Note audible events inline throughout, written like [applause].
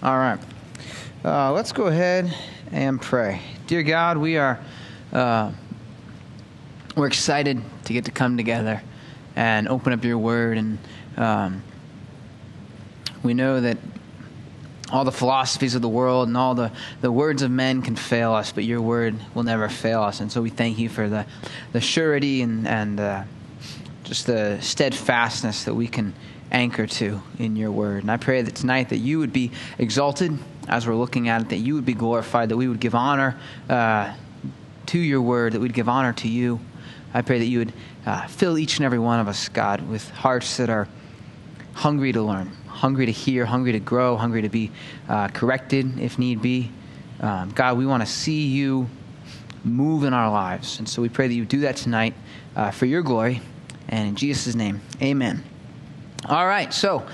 All right. Uh, let's go ahead and pray. Dear God, we are uh, we're excited to get to come together and open up your word, and um, we know that all the philosophies of the world and all the, the words of men can fail us, but your word will never fail us. And so we thank you for the, the surety and, and uh, just the steadfastness that we can anchor to in your word. And I pray that tonight that you would be exalted as we're looking at it, that you would be glorified, that we would give honor uh, to your word, that we'd give honor to you. I pray that you would uh, fill each and every one of us, God, with hearts that are hungry to learn, hungry to hear, hungry to grow, hungry to be uh, corrected if need be. Um, God, we want to see you move in our lives. And so we pray that you do that tonight uh, for your glory. And in Jesus' name, amen. All right, so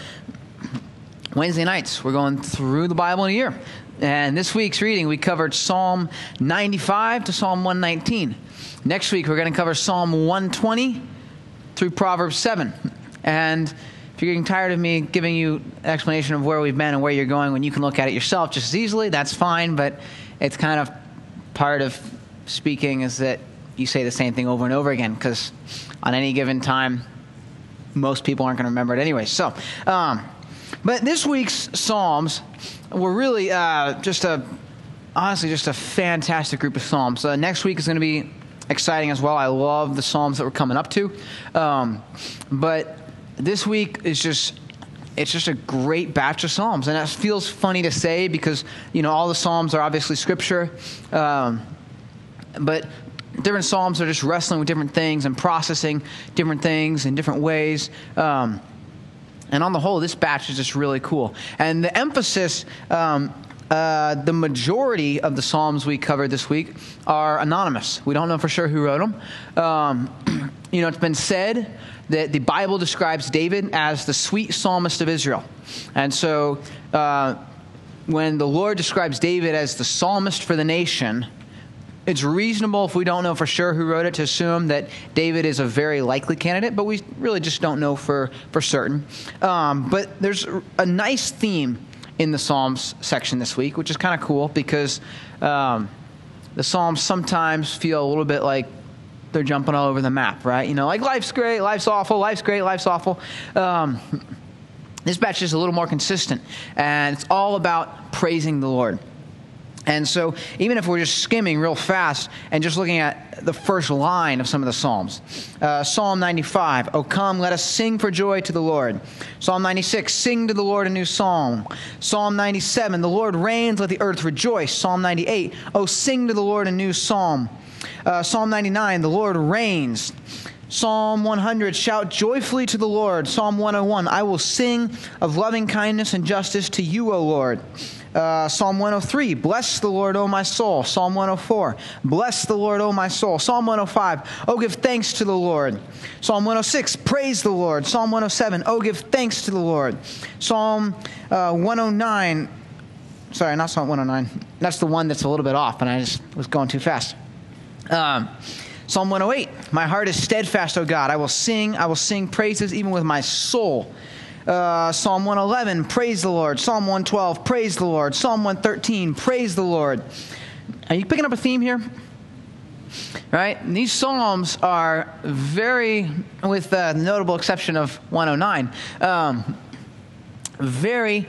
Wednesday nights, we're going through the Bible in a year. And this week's reading, we covered Psalm 95 to Psalm 119. Next week, we're going to cover Psalm 120 through Proverbs 7. And if you're getting tired of me giving you an explanation of where we've been and where you're going when you can look at it yourself just as easily, that's fine. But it's kind of part of speaking is that you say the same thing over and over again because on any given time, most people aren't going to remember it anyway. So, um, but this week's Psalms were really uh, just a, honestly, just a fantastic group of Psalms. Uh, next week is going to be exciting as well. I love the Psalms that we're coming up to. Um, but this week is just it's just a great batch of psalms and it feels funny to say because you know all the psalms are obviously scripture um, but different psalms are just wrestling with different things and processing different things in different ways. Um, and on the whole, this batch is just really cool. And the emphasis, um, uh, the majority of the psalms we covered this week are anonymous. We don't know for sure who wrote them. Um, [clears throat] you know, it's been said that the Bible describes David as the sweet psalmist of Israel. And so uh, when the Lord describes David as the psalmist for the nation, it's reasonable if we don't know for sure who wrote it to assume that David is a very likely candidate, but we really just don't know for, for certain. Um, but there's a nice theme in the Psalms section this week, which is kind of cool because um, the Psalms sometimes feel a little bit like they're jumping all over the map, right? You know, like life's great, life's awful, life's great, life's awful. Um, this batch is a little more consistent, and it's all about praising the Lord. And so, even if we're just skimming real fast and just looking at the first line of some of the Psalms, uh, Psalm 95, Oh, come, let us sing for joy to the Lord. Psalm 96, sing to the Lord a new song. Psalm 97, the Lord reigns, let the earth rejoice. Psalm 98, Oh, sing to the Lord a new psalm. Uh, Psalm 99, the Lord reigns. Psalm 100, shout joyfully to the Lord. Psalm 101, I will sing of loving kindness and justice to you, O Lord. Uh, Psalm 103, bless the Lord, O my soul. Psalm 104, bless the Lord, O my soul. Psalm 105, oh, give thanks to the Lord. Psalm 106, praise the Lord. Psalm 107, oh, give thanks to the Lord. Psalm uh, 109, sorry, not Psalm 109. That's the one that's a little bit off, and I just was going too fast. Um, Psalm 108, my heart is steadfast, O God. I will sing, I will sing praises even with my soul. Uh, Psalm 111, praise the Lord. Psalm 112, praise the Lord. Psalm 113, praise the Lord. Are you picking up a theme here? Right? And these Psalms are very, with the notable exception of 109, um, very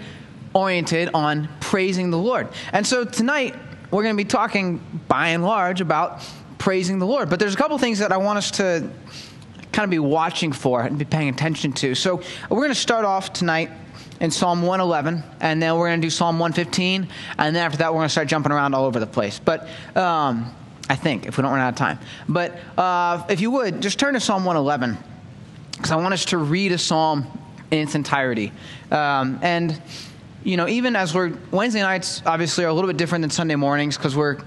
oriented on praising the Lord. And so tonight, we're going to be talking by and large about praising the Lord. But there's a couple things that I want us to kind of be watching for and be paying attention to. So we're going to start off tonight in Psalm 111, and then we're going to do Psalm 115, and then after that, we're going to start jumping around all over the place. But um, I think, if we don't run out of time. But uh, if you would, just turn to Psalm 111, because I want us to read a psalm in its entirety. Um, and you know, even as we're Wednesday nights, obviously, are a little bit different than Sunday mornings because we're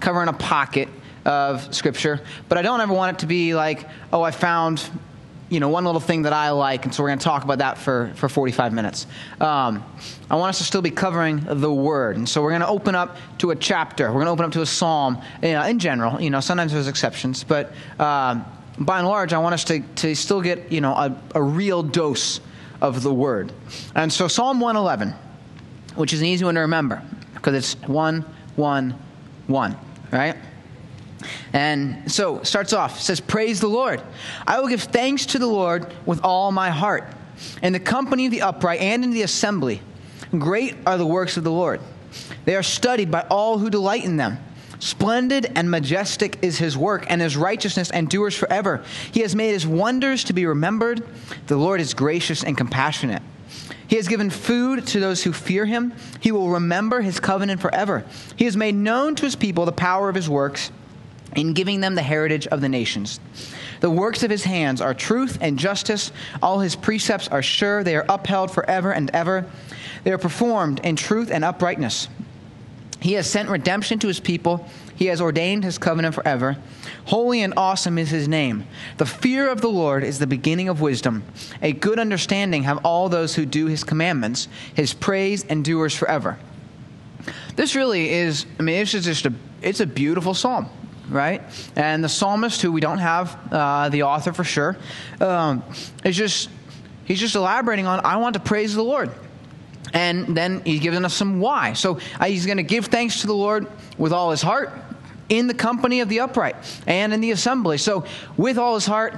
covering a pocket of Scripture, but I don't ever want it to be like, oh, I found, you know, one little thing that I like, and so we're going to talk about that for, for 45 minutes. Um, I want us to still be covering the Word, and so we're going to open up to a chapter. We're going to open up to a psalm you know, in general. You know, sometimes there's exceptions, but um, by and large, I want us to, to still get, you know, a, a real dose of the Word. And so Psalm 111. which is an easy one to remember because it's one, one, one, right? And so starts off, says, Praise the Lord. I will give thanks to the Lord with all my heart, in the company of the upright and in the assembly. Great are the works of the Lord. They are studied by all who delight in them. Splendid and majestic is his work, and his righteousness endures forever. He has made his wonders to be remembered. The Lord is gracious and compassionate. He has given food to those who fear him. He will remember his covenant forever. He has made known to his people the power of his works in giving them the heritage of the nations. The works of his hands are truth and justice. All his precepts are sure. They are upheld forever and ever. They are performed in truth and uprightness. He has sent redemption to his people. He has ordained his covenant forever. Holy and awesome is his name. The fear of the Lord is the beginning of wisdom. A good understanding have all those who do his commandments. His praise endures forever. This really is, I mean, this is just a, it's a beautiful psalm right? And the psalmist, who we don't have uh, the author for sure, um, is just he's just elaborating on I want to praise the Lord. And then he's giving us some why. So uh, he's going to give thanks to the Lord with all his heart in the company of the upright and in the assembly. So with all his heart,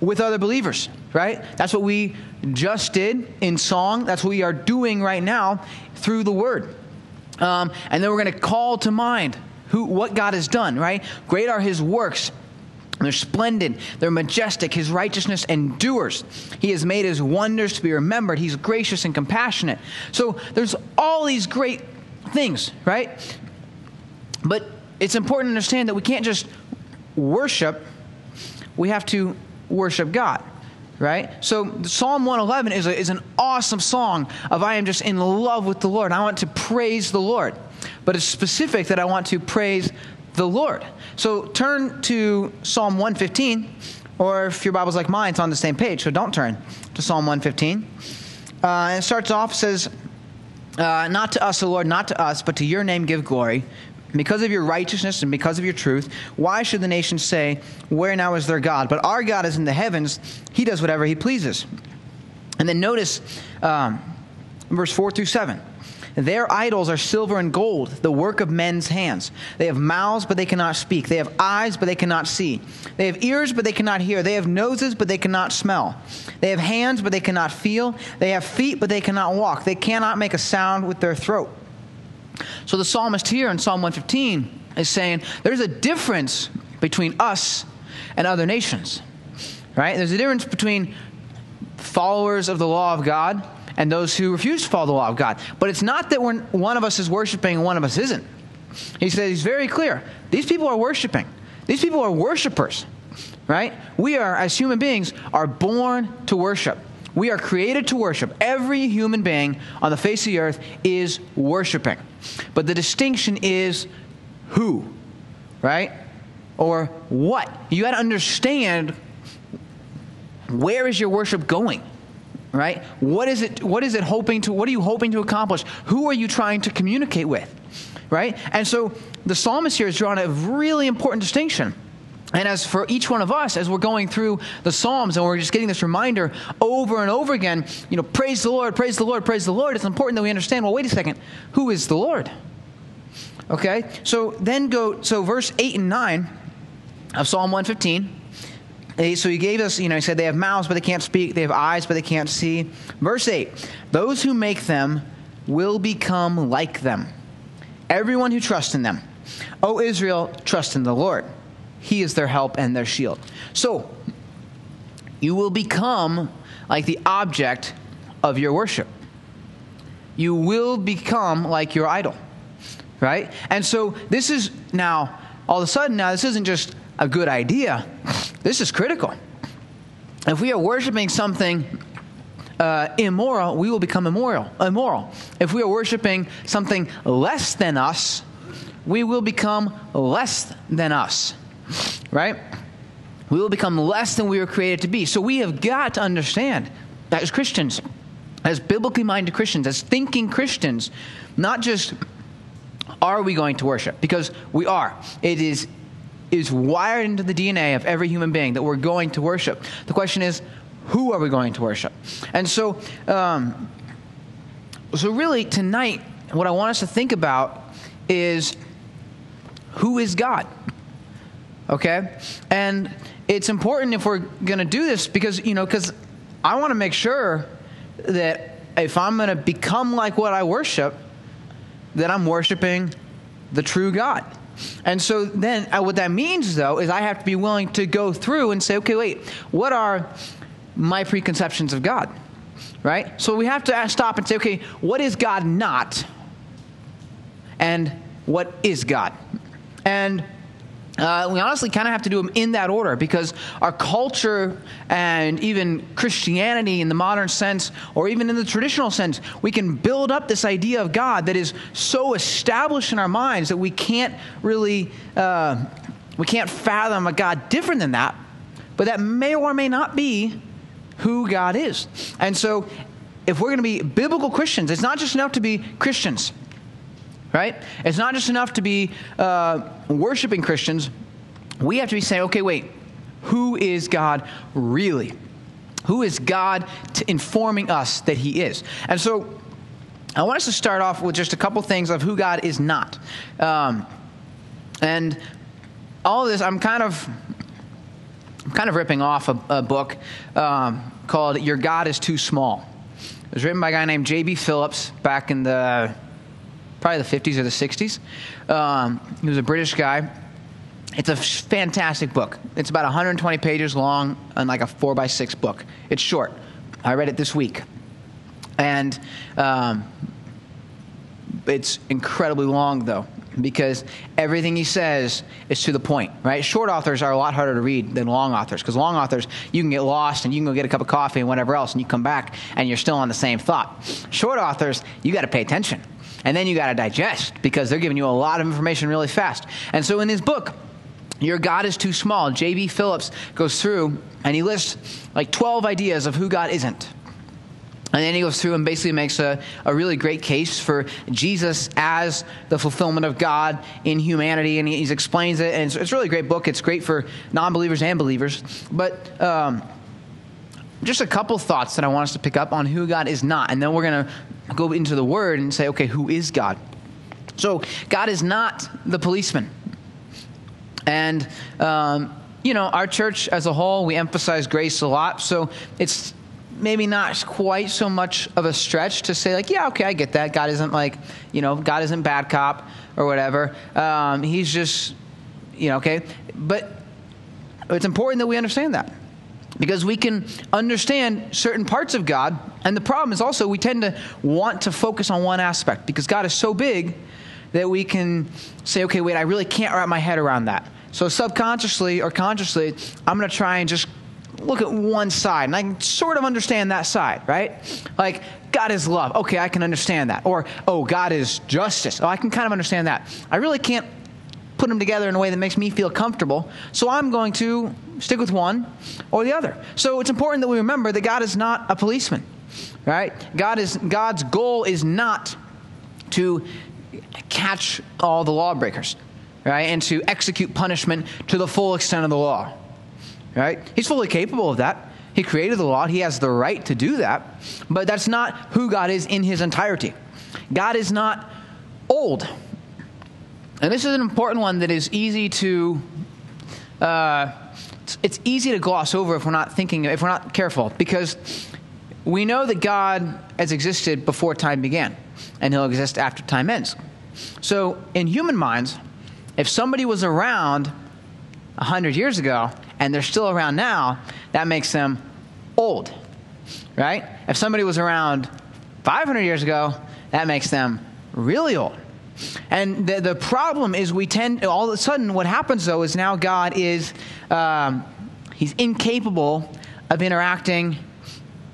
with other believers, right? That's what we just did in song. That's what we are doing right now through the word. Um, and then we're going to call to mind who, what God has done, right? Great are his works. They're splendid. They're majestic. His righteousness endures. He has made his wonders to be remembered. He's gracious and compassionate. So there's all these great things, right? But it's important to understand that we can't just worship, we have to worship God right? So Psalm 111 is, a, is an awesome song of I am just in love with the Lord. I want to praise the Lord. But it's specific that I want to praise the Lord. So turn to Psalm 115, or if your Bible's like mine, it's on the same page, so don't turn to Psalm 115. Uh, it starts off, says, uh, Not to us, O Lord, not to us, but to your name give glory, because of your righteousness and because of your truth, why should the nations say, Where now is their God? But our God is in the heavens, he does whatever he pleases. And then notice um, verse 4 through 7. Their idols are silver and gold, the work of men's hands. They have mouths, but they cannot speak. They have eyes, but they cannot see. They have ears, but they cannot hear. They have noses, but they cannot smell. They have hands, but they cannot feel. They have feet, but they cannot walk. They cannot make a sound with their throat. So the psalmist here in Psalm 115 is saying there's a difference between us and other nations. Right? There's a difference between followers of the law of God and those who refuse to follow the law of God. But it's not that one of us is worshiping and one of us isn't. He says he's very clear. These people are worshiping. These people are worshipers. Right? We are, as human beings, are born to worship. We are created to worship. Every human being on the face of the earth is worshiping. But the distinction is who, right? Or what. You got to understand where is your worship going? Right? What is it what is it hoping to what are you hoping to accomplish? Who are you trying to communicate with? Right? And so the psalmist here is drawing a really important distinction. And as for each one of us, as we're going through the Psalms and we're just getting this reminder over and over again, you know, praise the Lord, praise the Lord, praise the Lord, it's important that we understand well, wait a second, who is the Lord? Okay? So then go, so verse 8 and 9 of Psalm 115. So he gave us, you know, he said they have mouths, but they can't speak. They have eyes, but they can't see. Verse 8 Those who make them will become like them. Everyone who trusts in them. O Israel, trust in the Lord. He is their help and their shield. So, you will become like the object of your worship. You will become like your idol. Right? And so, this is now, all of a sudden, now, this isn't just a good idea, [laughs] this is critical. If we are worshiping something uh, immoral, we will become immoral. Immoral. If we are worshiping something less than us, we will become less than us right? We will become less than we were created to be. So we have got to understand that as Christians, as biblically minded Christians, as thinking Christians, not just are we going to worship, because we are. It is is wired into the DNA of every human being that we're going to worship. The question is, who are we going to worship? And so, um, so, really, tonight, what I want us to think about is who is God? Okay? And it's important if we're going to do this because, you know, because I want to make sure that if I'm going to become like what I worship, that I'm worshiping the true God. And so then uh, what that means, though, is I have to be willing to go through and say, okay, wait, what are my preconceptions of God? Right? So we have to stop and say, okay, what is God not? And what is God? And uh, we honestly kind of have to do them in that order because our culture and even Christianity in the modern sense, or even in the traditional sense, we can build up this idea of God that is so established in our minds that we can't really uh, we can't fathom a God different than that. But that may or may not be who God is. And so, if we're going to be biblical Christians, it's not just enough to be Christians right? It's not just enough to be uh, worshiping Christians. We have to be saying, okay, wait, who is God really? Who is God informing us that He is? And so I want us to start off with just a couple things of who God is not. Um, and all of this, I'm kind of. I'm kind of ripping off a, a book um, called Your God is Too Small. It was written by a guy named J.B. Phillips back in the probably the 50s or the 60s. Um, he was a British guy. It's a fantastic book. It's about 120 pages long and like a four by six book. It's short. I read it this week. And um, it's incredibly long, though, because everything he says is to the point, right? Short authors are a lot harder to read than long authors, because long authors, you can get lost and you can go get a cup of coffee and whatever else, and you come back and you're still on the same thought. Short authors, you got to pay attention and then you got to digest because they're giving you a lot of information really fast. And so in his book, Your God is Too Small, J.B. Phillips goes through and he lists like 12 ideas of who God isn't. And then he goes through and basically makes a, a really great case for Jesus as the fulfillment of God in humanity. And he, he explains it. And it's, it's, a really great book. It's great for non believers and believers. But um, just a couple thoughts that I want us to pick up on who God is not. And then we're going to go into the Word and say, okay, who is God? So, God is not the policeman. And, um, you know, our church as a whole, we emphasize grace a lot. So, it's maybe not quite so much of a stretch to say, like, yeah, okay, I get that. God isn't like, you know, God isn't bad cop or whatever. Um, he's just, you know, okay. But it's important that we understand that because we can understand certain parts of God. And the problem is also we tend to want to focus on one aspect because God is so big that we can say, okay, wait, I really can't wrap my head around that. So subconsciously or consciously, I'm going to try and just look at one side and I can sort of understand that side, right? Like, God is love. Okay, I can understand that. Or, oh, God is justice. Oh, I can kind of understand that. I really can't put them together in a way that makes me feel comfortable. So I'm going to stick with one or the other. So it's important that we remember that God is not a policeman, right? God is God's goal is not to catch all the lawbreakers, right, and to execute punishment to the full extent of the law, right? He's fully capable of that. He created the law. He has the right to do that, but that's not who God is in His entirety. God is not old. And this is an important one that is easy to, uh, it's, easy to gloss over if we're not thinking, if we're not careful, because we know that God has existed before time began, and He'll exist after time ends. So, in human minds, if somebody was around 100 years ago and they're still around now, that makes them old, right? If somebody was around 500 years ago, that makes them really old. And the, the problem is, we tend, all of a sudden, what happens though is now God is, um, he's incapable of interacting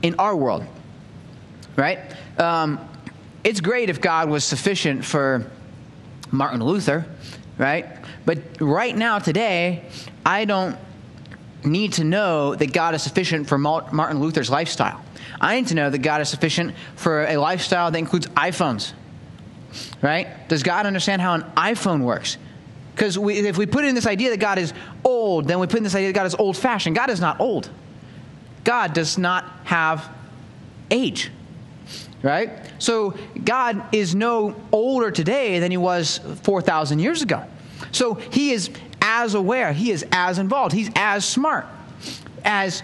in our world, right? Um, it's great if God was sufficient for Martin Luther, right? But right now, today, I don't need to know that God is sufficient for Martin Luther's lifestyle. I need to know that God is sufficient for a lifestyle that includes iPhones right? Does God understand how an iPhone works? Because if we put in this idea that God is old, then we put in this idea that God is old fashioned. God is not old. God does not have age. right? So God is no older today than he was 4,000 years ago. So he is as aware, he is as involved, he's as smart as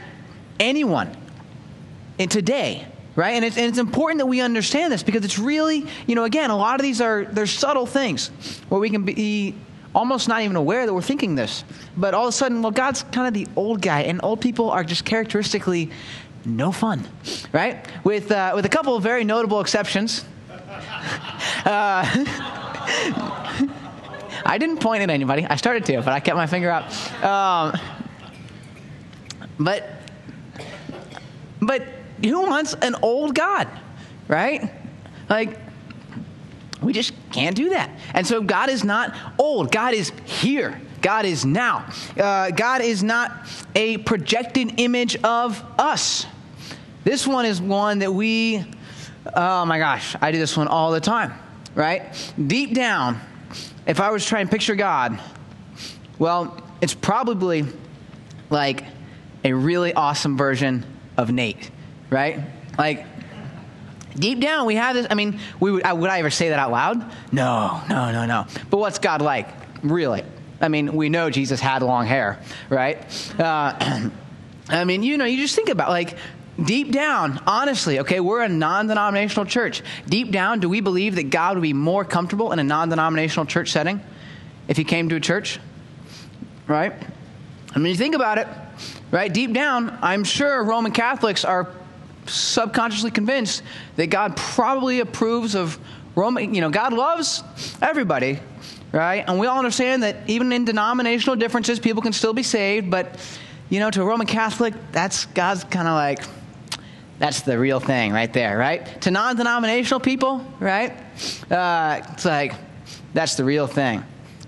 anyone in today right? And it's, and it's important that we understand this because it's really you know again a lot of these are they're subtle things where we can be almost not even aware that we're thinking this. But all of a sudden well god's kind of the old guy and old people are just characteristically no fun right? With uh, with a couple of very notable exceptions. [laughs] Uh, [laughs] i didn't point at anybody. I started to but i kept my finger up. Um, but but who wants an old God, right? Like, we just can't do that. And so God is not old, God is here. God is now. Uh, God is not a projected image of us. This one is one that we, oh my gosh, I do this one all the time, right? Deep down, if I was trying to picture God, well, it's probably like a really awesome version of Nate right? Like, deep down, we have this. I mean, we would, would I ever say that out loud? No, no, no, no. But what's God like, really? I mean, we know Jesus had long hair, right? Uh, [clears throat] I mean, you know, you just think about like deep down, honestly, okay, we're a non denominational church. Deep down, do we believe that God would be more comfortable in a non denominational church setting if he came to a church? Right? I mean, you think about it, right? Deep down, I'm sure Roman Catholics are subconsciously convinced that God probably approves of Roman, you know, God loves everybody, right? And we all understand that even in denominational differences, people can still be saved, but, you know, to a Roman Catholic, that's God's kind of like, that's the real thing right there, right? To non denominational people, right? Uh, it's like, that's the real thing,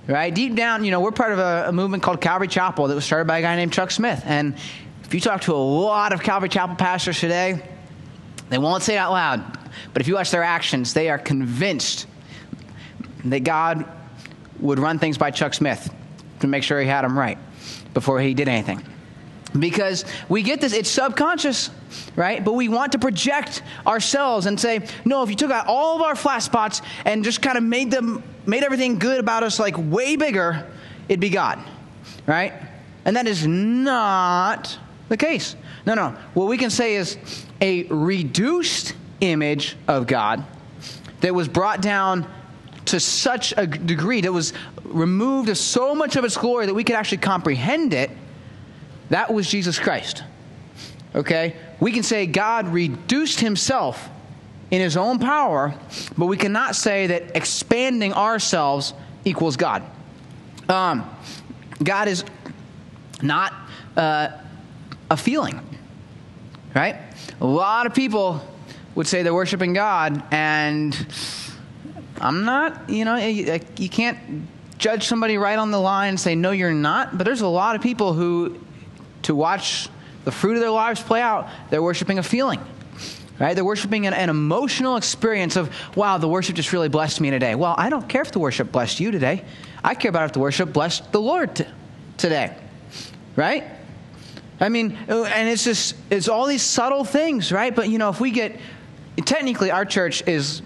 right? Deep down, you know, we're part of a, a movement called Calvary Chapel that was started by a guy named Chuck Smith. And if you talk to a lot of Calvary Chapel pastors today, they won't say it out loud, but if you watch their actions, they are convinced that God would run things by Chuck Smith to make sure he had them right before he did anything. Because we get this, it's subconscious, right? But we want to project ourselves and say, no, if you took out all of our flat spots and just kind of made them, made everything good about us like way bigger, it'd be God, right? And that is not the case. No, no. What we can say is a reduced image of God that was brought down to such a degree that was removed of so much of its glory that we could actually comprehend it. That was Jesus Christ. Okay? We can say God reduced himself in his own power, but we cannot say that expanding ourselves equals God. Um, God is not uh, a feeling, right? A lot of people would say they're worshiping God, and I'm not, you know, you can't judge somebody right on the line and say, no, you're not. But there's a lot of people who, to watch the fruit of their lives play out, they're worshiping a feeling. Right? They're worshiping an, an emotional experience of, wow, the worship just really blessed me today. Well, I don't care if the worship blessed you today. I care about if the worship blessed the Lord t- today. Right? I mean, uh, and it's just, it's all these subtle things, right? But, you know, if we get, technically, our church is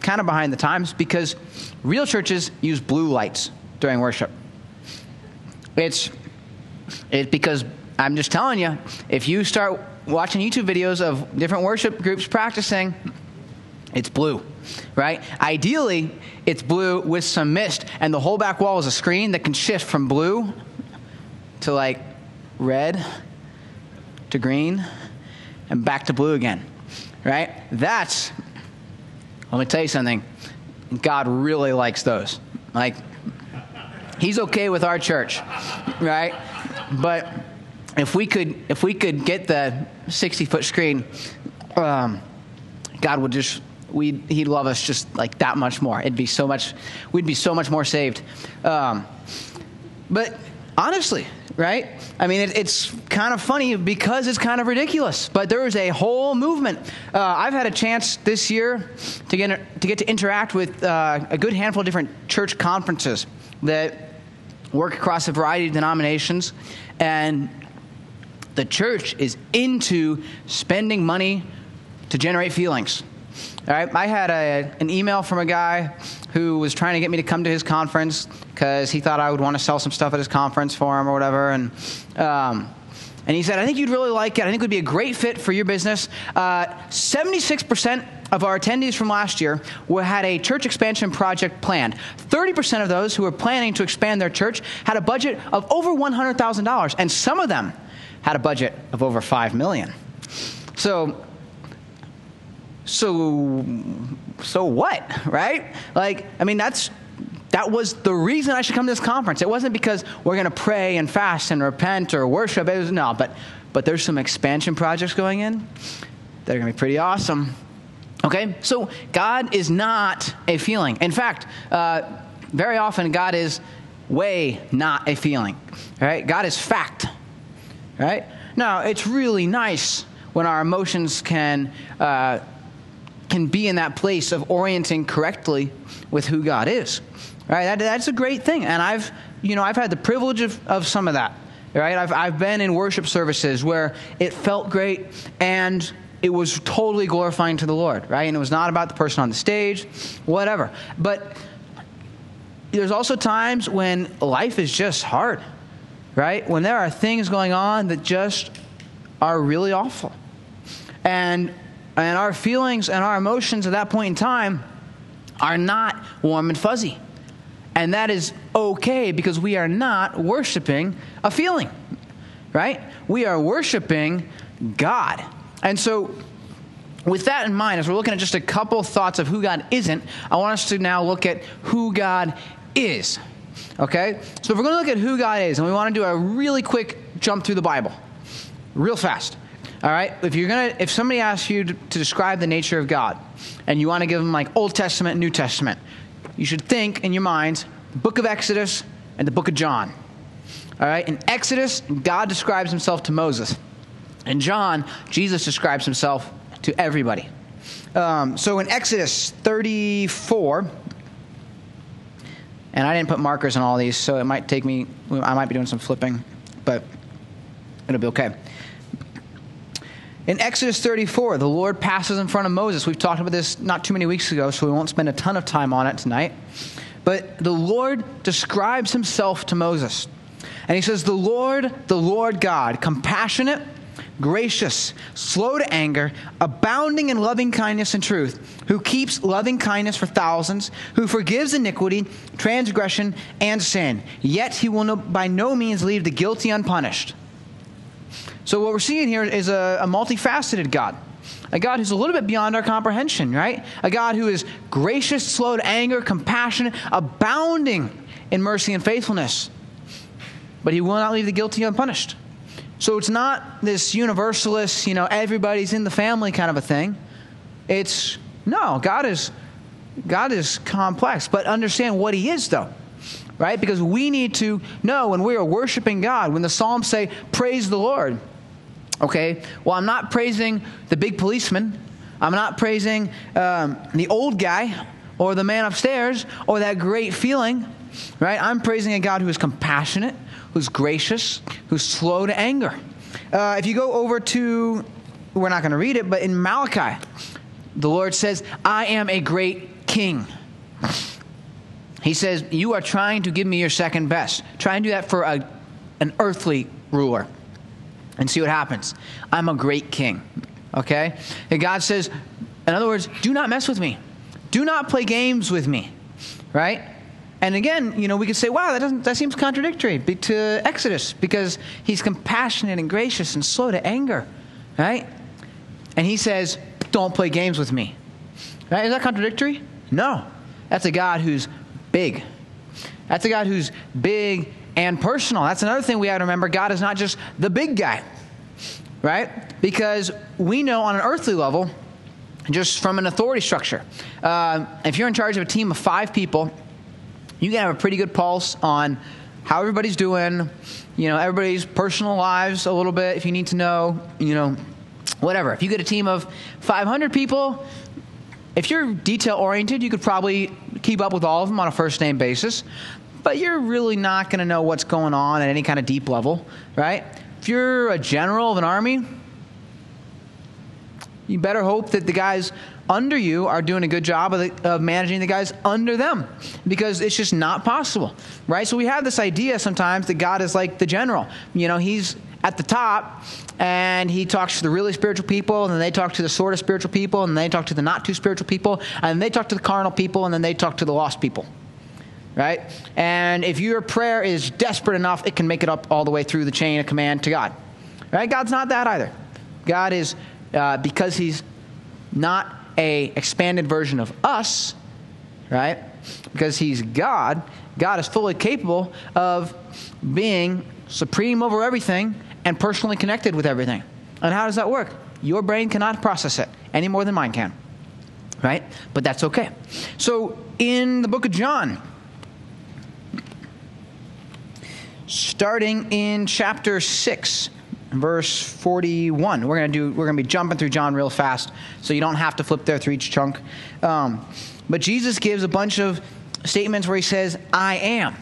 kind of behind the times because real churches use blue lights during worship. It's, it's because I'm just telling you, if you start watching YouTube videos of different worship groups practicing, it's blue, right? Ideally, it's blue with some mist, and the whole back wall is a screen that can shift from blue to like red to green and back to blue again, right? That's, let me tell you something. God really likes those. Like, He's okay with our church, right? But if we could, if we could get the 60 foot screen, um, God would just, we He'd love us just like that much more. It'd be so much, we'd be so much more saved. Um, but honestly, right? I mean, it, it's kind of funny because it's kind of ridiculous. But there is a whole movement. Uh, I've had a chance this year to get to get to interact with uh, a good handful of different church conferences that work across a variety of denominations, and the church is into spending money to generate feelings. All right, I had a, an email from a guy who was trying to get me to come to his conference because he thought I would want to sell some stuff at his conference for him or whatever. And um, and he said, I think you'd really like it. I think it would be a great fit for your business. Uh, 76% of our attendees from last year were, had a church expansion project planned. 30% of those who were planning to expand their church had a budget of over $100,000, and some of them had a budget of over 5 million. So, so, so what, right? Like, I mean, that's that was the reason I should come to this conference. It wasn't because we're going to pray and fast and repent or worship. It was, no, but, but there's some expansion projects going in that are going to be pretty awesome. Okay? So God is not a feeling. In fact, uh, very often God is way not a feeling. Right? God is fact. Right? Now, it's really nice when our emotions can. Uh, can be in that place of orienting correctly with who God is. Right? That, that's a great thing. And I've, you know, I've had the privilege of, of some of that. Right? I've, I've been in worship services where it felt great and it was totally glorifying to the Lord, right? And it was not about the person on the stage, whatever. But there's also times when life is just hard, right? When there are things going on that just are really awful. And and our feelings and our emotions at that point in time are not warm and fuzzy. And that is okay because we are not worshiping a feeling, right? We are worshiping God. And so, with that in mind, as we're looking at just a couple thoughts of who God isn't, I want us to now look at who God is. Okay? So, if we're going to look at who God is, and we want to do a really quick jump through the Bible, real fast. All right? If you're going to if somebody asks you to, to describe the nature of God and you want to give them like Old Testament, New Testament, you should think in your minds book of Exodus and the book of John. All right, in Exodus, God describes himself to Moses. In John, Jesus describes himself to everybody. Um, so in Exodus 34, and I didn't put markers on all these, so it might take me, I might be doing some flipping, but it'll be okay. In Exodus 34, the Lord passes in front of Moses. We've talked about this not too many weeks ago, so we won't spend a ton of time on it tonight. But the Lord describes himself to Moses. And he says, The Lord, the Lord God, compassionate, gracious, slow to anger, abounding in loving kindness and truth, who keeps loving kindness for thousands, who forgives iniquity, transgression, and sin. Yet he will no, by no means leave the guilty unpunished. So, what we're seeing here is a, a multifaceted God. A God who's a little bit beyond our comprehension, right? A God who is gracious, slow to anger, compassionate, abounding in mercy and faithfulness. But he will not leave the guilty unpunished. So it's not this universalist, you know, everybody's in the family kind of a thing. It's no, God is God is complex, but understand what he is though. Right? Because we need to know when we are worshiping God, when the Psalms say, Praise the Lord, Okay? Well, I'm not praising the big policeman. I'm not praising um, the old guy or the man upstairs or that great feeling, right? I'm praising a God who is compassionate, who's gracious, who's slow to anger. Uh, if you go over to, we're not going to read it, but in Malachi, the Lord says, I am a great king. He says, You are trying to give me your second best. Try and do that for a, an earthly ruler and see what happens. I'm a great king. Okay? And God says, in other words, do not mess with me. Do not play games with me. Right? And again, you know, we could say, wow, that, doesn't, that seems contradictory to Exodus because he's compassionate and gracious and slow to anger. Right? And he says, don't play games with me. Right? Is that contradictory? No. That's a God who's big. That's a God who's big and personal. That's another thing we have to remember. God is not just the big guy, right? Because we know on an earthly level, just from an authority structure, uh, if you're in charge of a team of five people, you can have a pretty good pulse on how everybody's doing, you know, everybody's personal lives a little bit if you need to know, you know, whatever. If you get a team of 500 people, if you're detail oriented, you could probably keep up with all of them on a first name basis but you're really not going to know what's going on at any kind of deep level, right? If you're a general of an army, you better hope that the guys under you are doing a good job of, the, of, managing the guys under them because it's just not possible, right? So we have this idea sometimes that God is like the general. You know, he's at the top and he talks to the really spiritual people and then they talk to the sort of spiritual people and they talk to the not too spiritual people and they talk to the carnal people and then they talk to the lost people right and if your prayer is desperate enough it can make it up all the way through the chain of command to god right god's not that either god is uh, because he's not a expanded version of us right because he's god god is fully capable of being supreme over everything and personally connected with everything. And how does that work? Your brain cannot process it any more than mine can. Right? But that's okay. So in the book of John, starting in chapter 6 verse 41 we're going to do we're going to be jumping through john real fast so you don't have to flip there through each chunk um, but jesus gives a bunch of statements where he says i am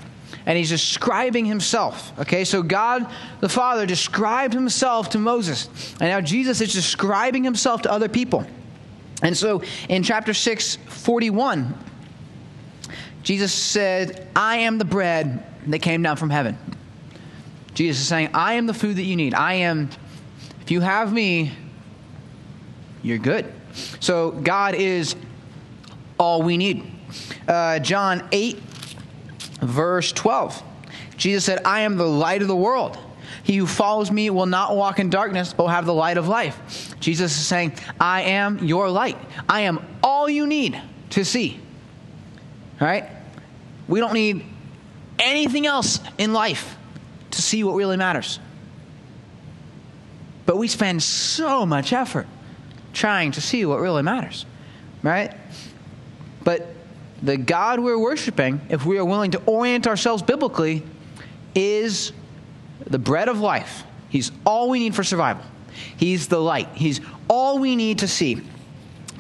and he's describing himself. Okay, so God the Father described himself to Moses, and now Jesus is describing himself to other people. And so in chapter 6, 41, Jesus said, I am the bread that came down from heaven. Jesus is saying, I am the food that you need. I am, if you have me, you're good. So God is all we need. Uh, John 8, verse 12. Jesus said, I am the light of the world. He who follows me will not walk in darkness, but will have the light of life. Jesus is saying, I am your light. I am all you need to see. Right? We don't need anything else in life to see what really matters. But we spend so much effort trying to see what really matters. Right? But the God we're worshiping, if we are willing to orient ourselves biblically, is the bread of life. He's all we need for survival. He's the light. He's all we need to see.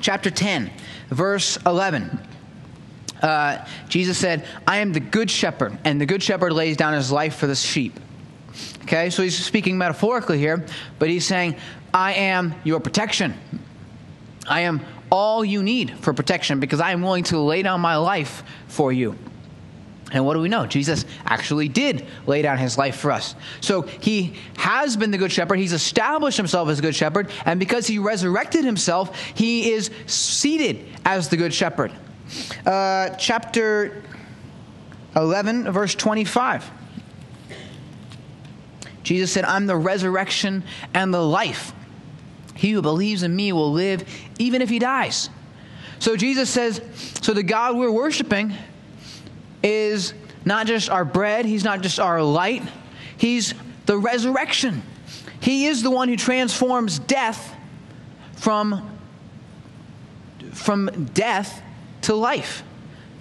Chapter 10, verse 11. Uh, Jesus said, I am the good shepherd, and the good shepherd lays down his life for the sheep. Okay, so he's speaking metaphorically here, but he's saying, I am your protection. I am all you need for protection because I am willing to lay down my life for you. And what do we know? Jesus actually did lay down his life for us. So he has been the good shepherd. He's established himself as a good shepherd. And because he resurrected himself, he is seated as the good shepherd. Uh, chapter 11, verse 25. Jesus said, I'm the resurrection and the life. He who believes in me will live even if he dies. So Jesus says, so the God we're worshiping is not just our bread, he's not just our light, he's the resurrection. He is the one who transforms death from, from death to life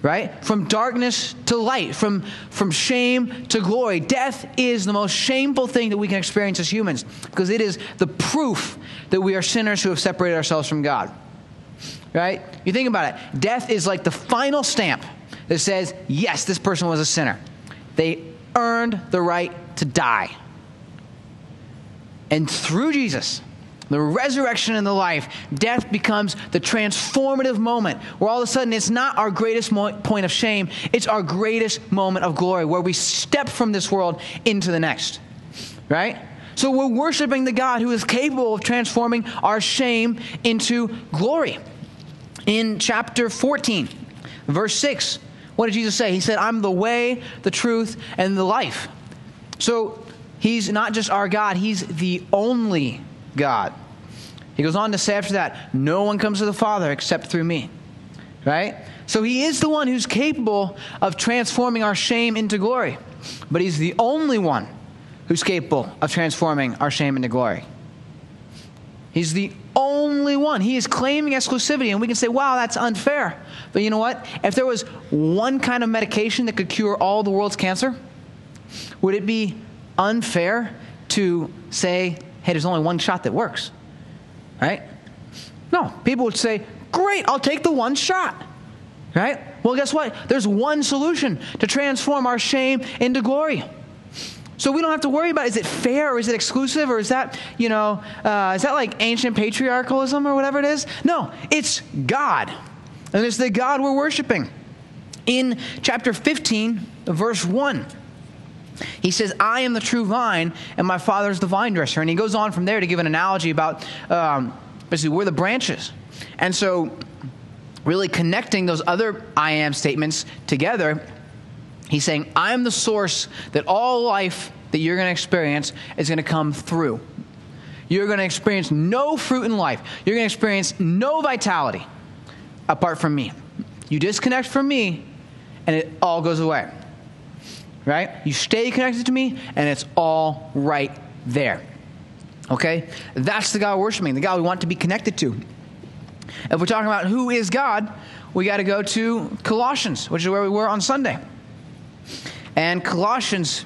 right? From darkness to light, from, from shame to glory. Death is the most shameful thing that we can experience as humans because it is the proof that we are sinners who have separated ourselves from God. Right? You think about it. Death is like the final stamp that says, yes, this person was a sinner. They earned the right to die. And through Jesus, the resurrection and the life, death becomes the transformative moment where all of a sudden it's not our greatest mo- point of shame, it's our greatest moment of glory where we step from this world into the next. Right? So we're worshiping the God who is capable of transforming our shame into glory. In chapter 14, verse 6, what did Jesus say? He said, I'm the way, the truth, and the life. So he's not just our God, he's the only God. He goes on to say after that, No one comes to the Father except through me. Right? So he is the one who's capable of transforming our shame into glory. But he's the only one who's capable of transforming our shame into glory. He's the only one. He is claiming exclusivity, and we can say, wow, that's unfair. But you know what? If there was one kind of medication that could cure all the world's cancer, would it be unfair to say, hey, there's only one shot that works? Right? No. People would say, great, I'll take the one shot. Right? Well, guess what? There's one solution to transform our shame into glory. So we don't have to worry about is it fair or is it exclusive or is that, you know, uh, is that like ancient patriarchalism or whatever it is? No, it's God. And it's the God we're worshiping. In chapter 15, verse 1, he says, I am the true vine, and my father is the vine dresser. And he goes on from there to give an analogy about um, basically we're the branches. And so, really connecting those other I am statements together, he's saying, I am the source that all life that you're going to experience is going to come through. You're going to experience no fruit in life, you're going to experience no vitality apart from me. You disconnect from me, and it all goes away right? You stay connected to me, and it's all right there. Okay? That's the God we're worshiping, the God we want to be connected to. If we're talking about who is God, we got to go to Colossians, which is where we were on Sunday. And Colossians,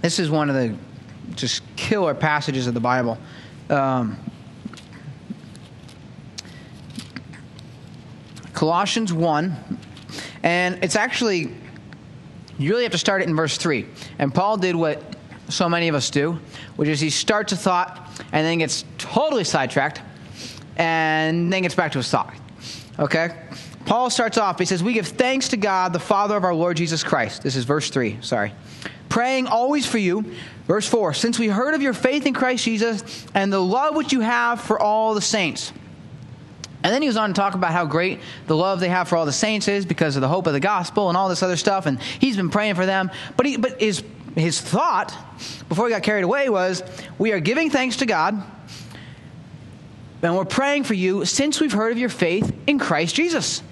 this is one of the just killer passages of the Bible. Um, Colossians 1, and it's actually you really have to start it in verse 3. And Paul did what so many of us do, which is he starts a thought and then gets totally sidetracked and then gets back to his thought. Okay? Paul starts off, he says, We give thanks to God, the Father of our Lord Jesus Christ. This is verse 3, sorry. Praying always for you. Verse 4 Since we heard of your faith in Christ Jesus and the love which you have for all the saints and then he goes on to talk about how great the love they have for all the saints is because of the hope of the gospel and all this other stuff. And he's been praying for them. But, he, but his, his thought, before he got carried away, was we are giving thanks to God and we're praying for you since we've heard of your faith in Christ Jesus.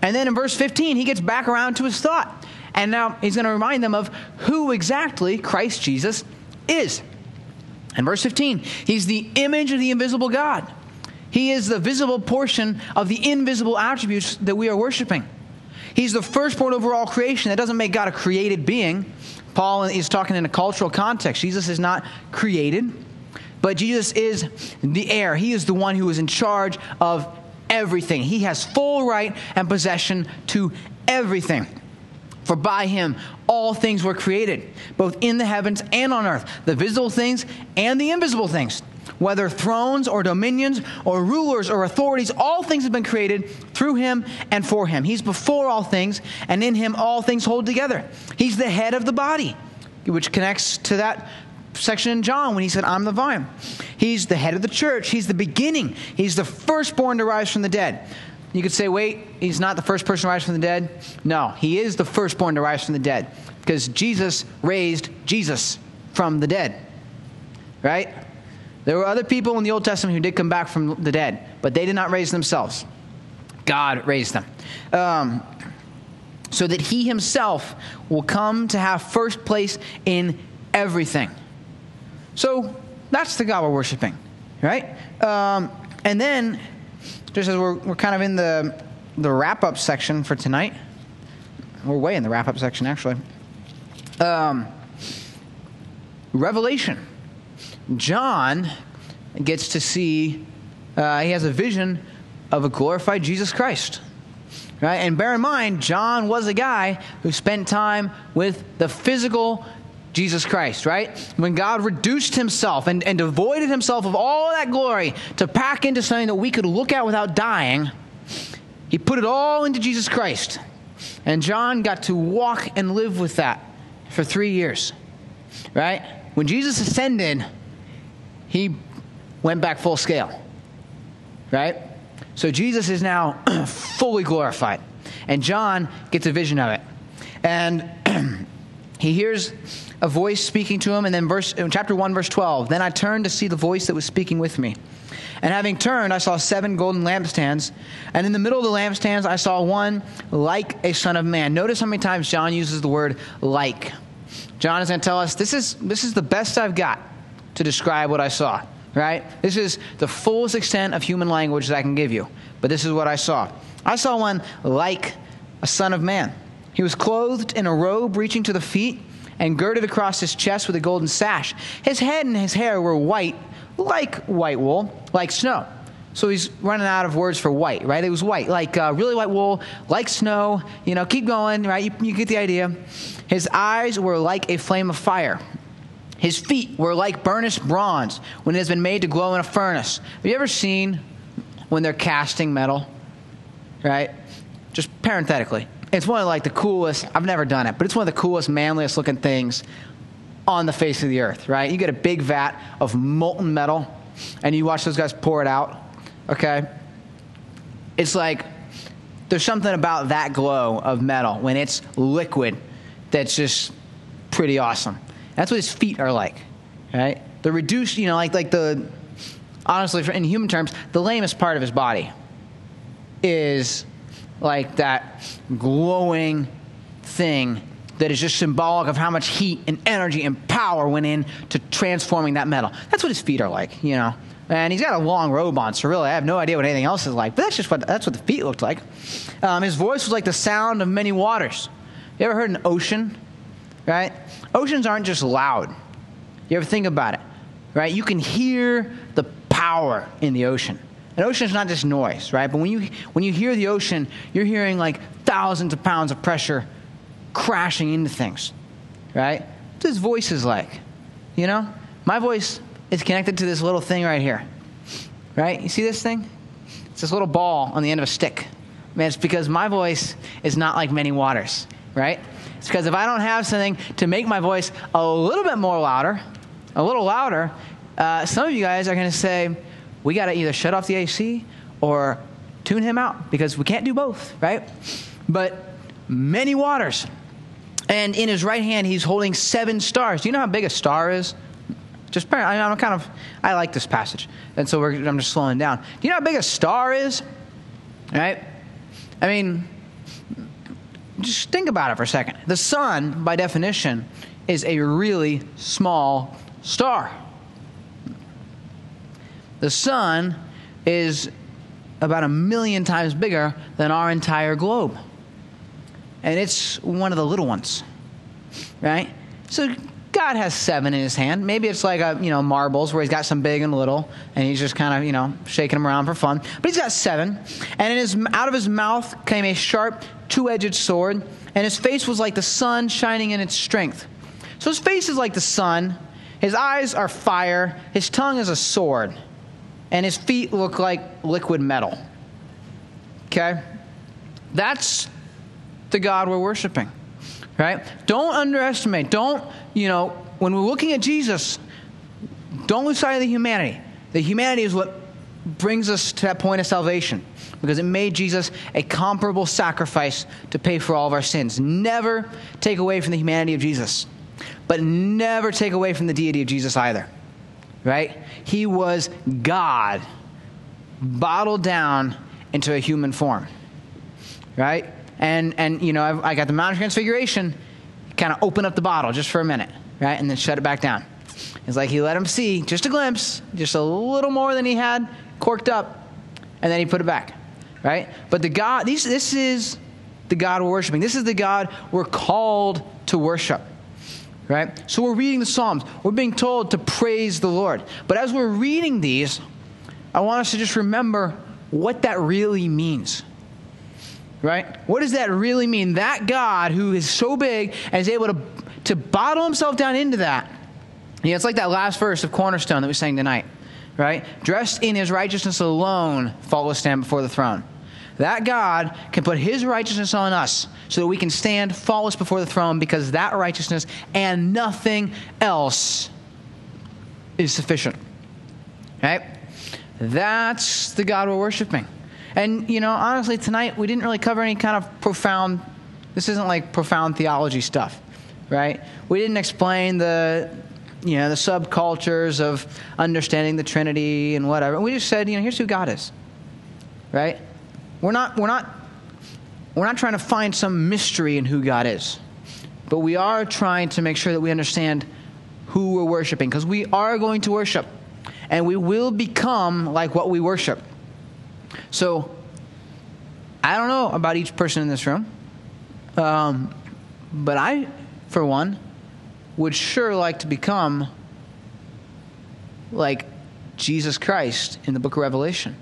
And then in verse 15, he gets back around to his thought. And now he's going to remind them of who exactly Christ Jesus is. In verse 15, he's the image of the invisible God he is the visible portion of the invisible attributes that we are worshiping. He's the firstborn over all creation. That doesn't make God a created being. Paul is talking in a cultural context. Jesus is not created, but Jesus is the heir. He is the one who is in charge of everything. He has full right and possession to everything. For by him all things were created, both in the heavens and on earth, the visible things and the invisible things whether thrones or dominions or rulers or authorities, all things have been created through him and for him. He's before all things, and in him all things hold together. He's the head of the body, which connects to that section in John when he said, I'm the vine. He's the head of the church. He's the beginning. He's the firstborn to rise from the dead. You could say, wait, he's not the first person to rise from the dead. No, he is the firstborn to rise from the dead because Jesus raised Jesus from the dead. Right? There were other people in the Old Testament who did come back from the dead, but they did not raise themselves. God raised them. Um, so that he himself will come to have first place in everything. So that's the God we're worshiping, right? Um, and then, just as we're, we're kind of in the, the wrap up section for tonight, we're way in the wrap up section actually. Um, Revelation. John gets to see, uh, he has a vision of a glorified Jesus Christ. Right? And bear in mind, John was a guy who spent time with the physical Jesus Christ, right? When God reduced himself and, and devoided himself of all that glory to pack into something that we could look at without dying, he put it all into Jesus Christ. And John got to walk and live with that for three years, right? When Jesus ascended, he went back full scale. Right? So Jesus is now [clears throat] fully glorified. And John gets a vision of it. And [clears throat] he hears a voice speaking to him, and then verse chapter 1, verse 12. Then I turned to see the voice that was speaking with me. And having turned, I saw seven golden lampstands. And in the middle of the lampstands, I saw one like a son of man. Notice how many times John uses the word like. John is going to tell us this is, this is the best I've got to describe what I saw, right? This is the fullest extent of human language that I can give you. But this is what I saw. I saw one like a son of man. He was clothed in a robe reaching to the feet and girded across his chest with a golden sash. His head and his hair were white, like white wool, like snow. So he's running out of words for white, right? It was white, like uh, really white wool, like snow. You know, keep going, right? You, you get the idea. His eyes were like a flame of fire. His feet were like burnished bronze when it has been made to glow in a furnace. Have you ever seen when they're casting metal? Right? Just parenthetically. It's one of like the coolest, I've never done it, but it's one of the coolest, manliest looking things on the face of the earth, right? You get a big vat of molten metal and you watch those guys pour it out, okay? It's like there's something about that glow of metal when it's liquid that's just pretty awesome. That's what his feet are like, right? The reduced, you know, like like the honestly, in human terms, the lamest part of his body is like that glowing thing that is just symbolic of how much heat and energy and power went into transforming that metal. That's what his feet are like, you know. And he's got a long robe on, so really I have no idea what anything else is like. But that's just what that's what the feet looked like. Um, his voice was like the sound of many waters. You ever heard an ocean? Right? Oceans aren't just loud. You ever think about it? Right? You can hear the power in the ocean. An ocean is not just noise, right? But when you when you hear the ocean, you're hearing like thousands of pounds of pressure crashing into things, right? What his voice is like, you know? My voice is connected to this little thing right here, right? You see this thing? It's this little ball on the end of a stick. Man, it's because my voice is not like many waters, right? It's because if I don't have something to make my voice a little bit more louder, a little louder, uh, some of you guys are going to say, we got to either shut off the AC or tune him out because we can't do both, right? But many waters. And in his right hand, he's holding seven stars. Do you know how big a star is? Just, I'm kind of, I like this passage. And so I'm just slowing down. Do you know how big a star is? Right? I mean, just think about it for a second. The sun, by definition, is a really small star. The sun is about a million times bigger than our entire globe. And it's one of the little ones, right? So God has seven in his hand. Maybe it's like a, you know, marbles where he's got some big and little, and he's just kind of, you know, shaking them around for fun. But he's got seven. And in his, out of his mouth came a sharp, two edged sword, and his face was like the sun shining in its strength. So his face is like the sun, his eyes are fire, his tongue is a sword, and his feet look like liquid metal. Okay? That's the God we're worshiping. Right? Don't underestimate. Don't, you know, when we're looking at Jesus, don't lose sight of the humanity. The humanity is what brings us to that point of salvation because it made Jesus a comparable sacrifice to pay for all of our sins. Never take away from the humanity of Jesus, but never take away from the deity of Jesus either. Right? He was God bottled down into a human form. Right? And, and you know, I, I got the Mount of Transfiguration, kind of open up the bottle just for a minute, right? And then shut it back down. It's like he let him see just a glimpse, just a little more than he had corked up, and then he put it back, right? But the God, these, this is the God we're worshiping. This is the God we're called to worship, right? So we're reading the Psalms. We're being told to praise the Lord. But as we're reading these, I want us to just remember what that really means right? What does that really mean? That God who is so big and is able to, to bottle himself down into that. Yeah, it's like that last verse of Cornerstone that we sang tonight, right? Dressed in his righteousness alone, faultless stand before the throne. That God can put his righteousness on us so that we can stand faultless before the throne because that righteousness and nothing else is sufficient. Right? That's the God we're worshiping. And, you know, honestly, tonight we didn't really cover any kind of profound, this isn't like profound theology stuff, right? We didn't explain the, you know, the subcultures of understanding the Trinity and whatever. We just said, you know, here's who God is, right? We're not, we're not, we're not trying to find some mystery in who God is, but we are trying to make sure that we understand who we're worshiping because we are going to worship and we will become like what we worship. So, I don't know about each person in this room, um, but I, for one, would sure like to become like Jesus Christ in the book of Revelation.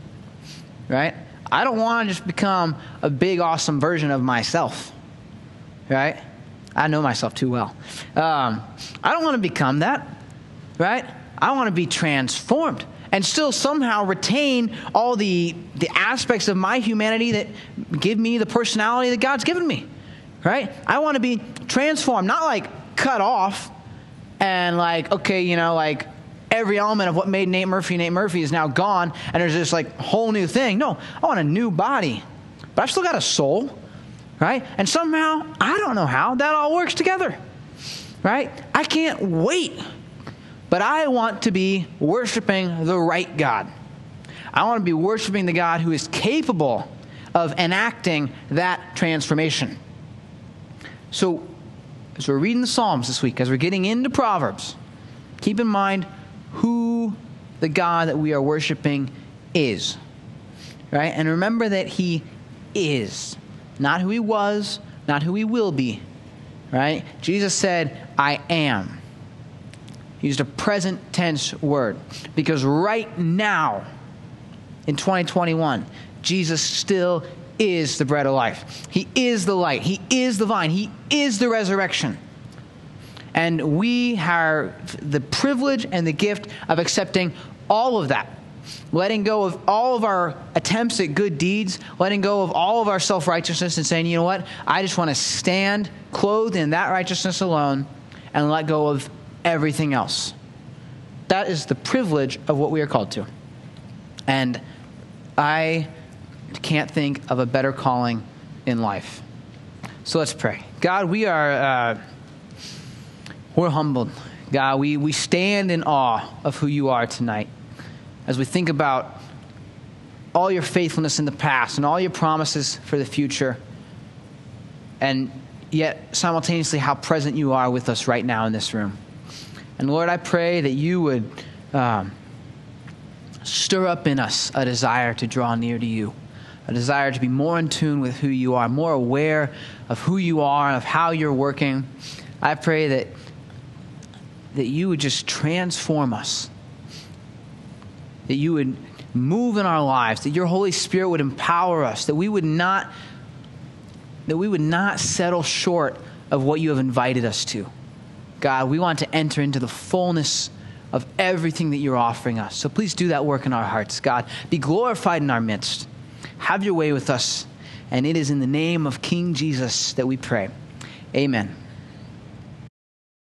right? I don't want to just become a big, awesome version of myself, right? I know myself too well. Um, I don't want to become that, right? I want to be transformed and still somehow retain all the, the aspects of my humanity that give me the personality that God's given me, right? I want to be transformed, not like cut off and like, okay, you know, like every element of what made Nate Murphy Nate Murphy is now gone and there's this like whole new thing. No, I want a new body, but I've still got a soul, right? And somehow, I don't know how, that all works together, right? I can't wait but I want to be worshiping the right God. I want to be worshiping the God who is capable of enacting that transformation. So, as we're reading the Psalms this week, as we're getting into Proverbs, keep in mind who the God that we are worshiping is. Right? And remember that He is, not who He was, not who He will be. Right? Jesus said, I am. Used a present tense word because right now, in 2021, Jesus still is the bread of life. He is the light. He is the vine. He is the resurrection. And we have the privilege and the gift of accepting all of that. Letting go of all of our attempts at good deeds, letting go of all of our self righteousness, and saying, you know what? I just want to stand clothed in that righteousness alone and let go of everything else. That is the privilege of what we are called to. And I can't think of a better calling in life. So let's pray. God, we are uh, we're humbled. God, we, we stand in awe of who you are tonight. As we think about all your faithfulness in the past and all your promises for the future, and yet simultaneously how present you are with us right now in this room. And Lord, I pray that you would um, stir up in us a desire to draw near to you, a desire to be more in tune with who you are, more aware of who you are, of how you're working. I pray that, that you would just transform us, that you would move in our lives, that your Holy Spirit would empower us, that we would not that we would not settle short of what you have invited us to. God, we want to enter into the fullness of everything that you're offering us. So please do that work in our hearts, God. Be glorified in our midst. Have your way with us. And it is in the name of King Jesus that we pray. Amen.